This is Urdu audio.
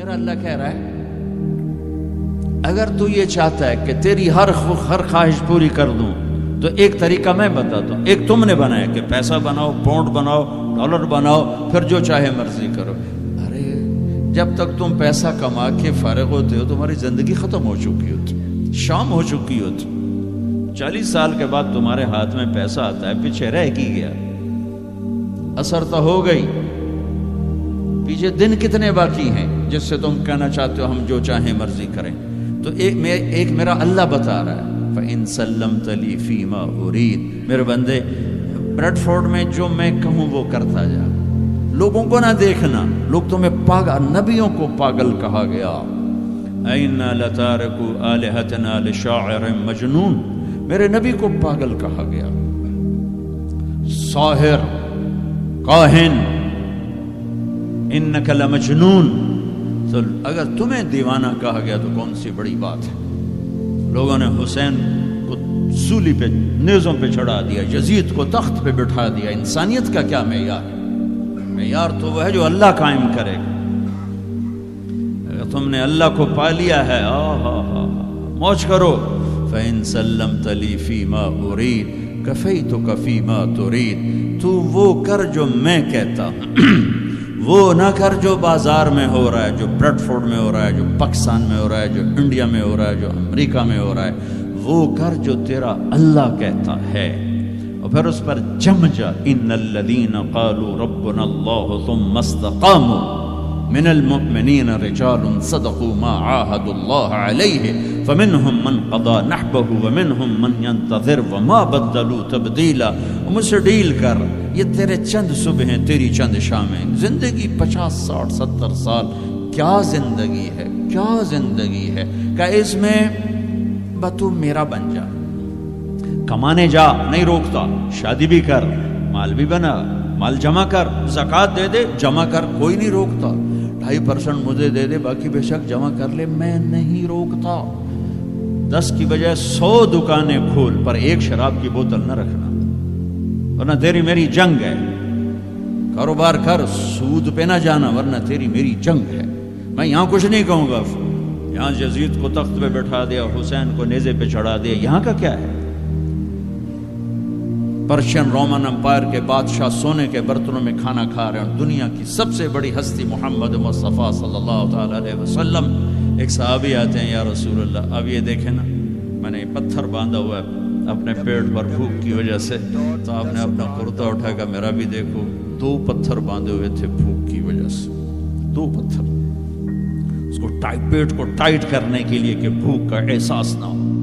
میرا اللہ کہہ رہا ہے، اگر تو یہ چاہتا ہے کہ تیری ہر ہر خواہش پوری کر دوں، تو ایک طریقہ میں بتاتا ہوں ایک تم نے بنایا کہ پیسہ بناؤ، پونڈ بناؤ، ڈالر بناؤ، پھر جو چاہے مرضی کرو۔ ارے، جب تک تم پیسہ کما کے فارغ ہوتے ہو، تمہاری زندگی ختم ہو چکی ہوتی، شام ہو چکی ہوتی۔ چالیس سال کے بعد تمہارے ہاتھ میں پیسہ آتا ہے، پیچھے رہ کی گیا۔ اثر تو ہو گئی۔ پیچھے دن کتنے باقی ہیں؟ جس سے تم کہنا چاہتے ہو ہم جو چاہیں مرضی کریں۔ تو ایک ایک میرا اللہ بتا رہا ہے۔ فَإِن سَلَّمْ تَلِي فِي مَا أُرِيد۔ میرے بندے، بریڈ فورڈ میں جو میں کہوں وہ کرتا جا۔ لوگوں کو نہ دیکھنا۔ لوگ تمہیں پاگل نبیوں کو پاگل کہا گیا۔ اَيْنَا لَتَارِكُ آلِهَتَنَا لِشَاعِرٍ مَجْنُون۔ میرے نبی کو پاگل کہا گیا۔ ساہر کاہن۔ انکا لمجنون۔ تو اگر تمہیں دیوانہ کہا گیا تو کون سی بڑی بات ہے؟ لوگوں نے حسین کو سولی پہ، نیزوں پہ چڑھا دیا، یزید کو تخت پہ بٹھا دیا۔ انسانیت کا کیا معیار؟ ہے معیار تو وہ ہے جو اللہ قائم کرے۔ گا اگر تم نے اللہ کو پا لیا ہے موج کرو۔ فَإِن سَلَّمْ تَلِي فِي مَا أُرِيد كَفَيْتُكَ فِي مَا تُرِيد۔ تو وہ کر جو میں کہتا ہوں۔ وہ نہ کر جو بازار میں ہو رہا ہے، جو بریڈ فورڈ میں ہو رہا ہے، جو پاکستان میں ہو رہا ہے، جو انڈیا میں ہو رہا ہے، جو امریکہ میں ہو رہا ہے، وہ کر جو تیرا اللہ کہتا ہے۔ اور پھر اس پر جم جا، ان الذین قالوا ربنا اللہ ثم استقاموا۔ من المؤمنين رجال صدقوا ما عاهدوا الله عليه فمنهم من قضى نحبه ومنهم من ينتظر وما بدلوا تبديلا مجھ سے ڈیل کر، یہ تیرے چند صبح ہیں، تیری چند شامیں۔ زندگی پچاس، ساٹھ، ستر سال، کیا زندگی ہے؟ کیا زندگی ہے؟ کہ اس میں بتو میرا بن جا۔ کمانے جا، نہیں روکتا۔ شادی بھی کر، مال بھی بنا، مال جمع کر، زکات دے دے، جمع کر، کوئی نہیں روکتا۔ ڈھائی پرسنٹ مجھے دے دے، باقی بے شک جمع کر لے، میں نہیں روکتا۔ دس کی بجائے سو دکانیں کھول، پر ایک شراب کی بوتل نہ رکھنا۔ ورنہ تیری میری جنگ ہے۔ کاروبار کر، سود پہ نہ جانا، ورنہ تیری میری جنگ ہے۔ میں یہاں کچھ نہیں کہوں گا۔ یہاں یزید کو تخت پہ بٹھا دیا، حسین کو نیزے پہ چڑھا دیا۔ یہاں کا کیا ہے؟ پرشین رومن امپائر کے بادشاہ سونے کے برتنوں میں کھانا کھا رہے ہیں دنیا کی سب سے بڑی ہستی محمد مصطفیٰ صلی اللہ تعالی علیہ وسلم، ایک صحابی آتے ہیں، یا رسول اللہ، اب یہ دیکھیں نا، میں نے پتھر باندھا ہوا ہے اپنے پیٹ پر بھوک کی وجہ سے، تو آپ نے اپنا کرتا اٹھا کر میرا بھی دیکھو، دو پتھر باندھے ہوئے تھے بھوک کی وجہ سے، دو پتھر۔ اس کو ٹائٹ، پیٹ کو ٹائٹ کرنے کے لیے کہ بھوک کا احساس نہ ہو۔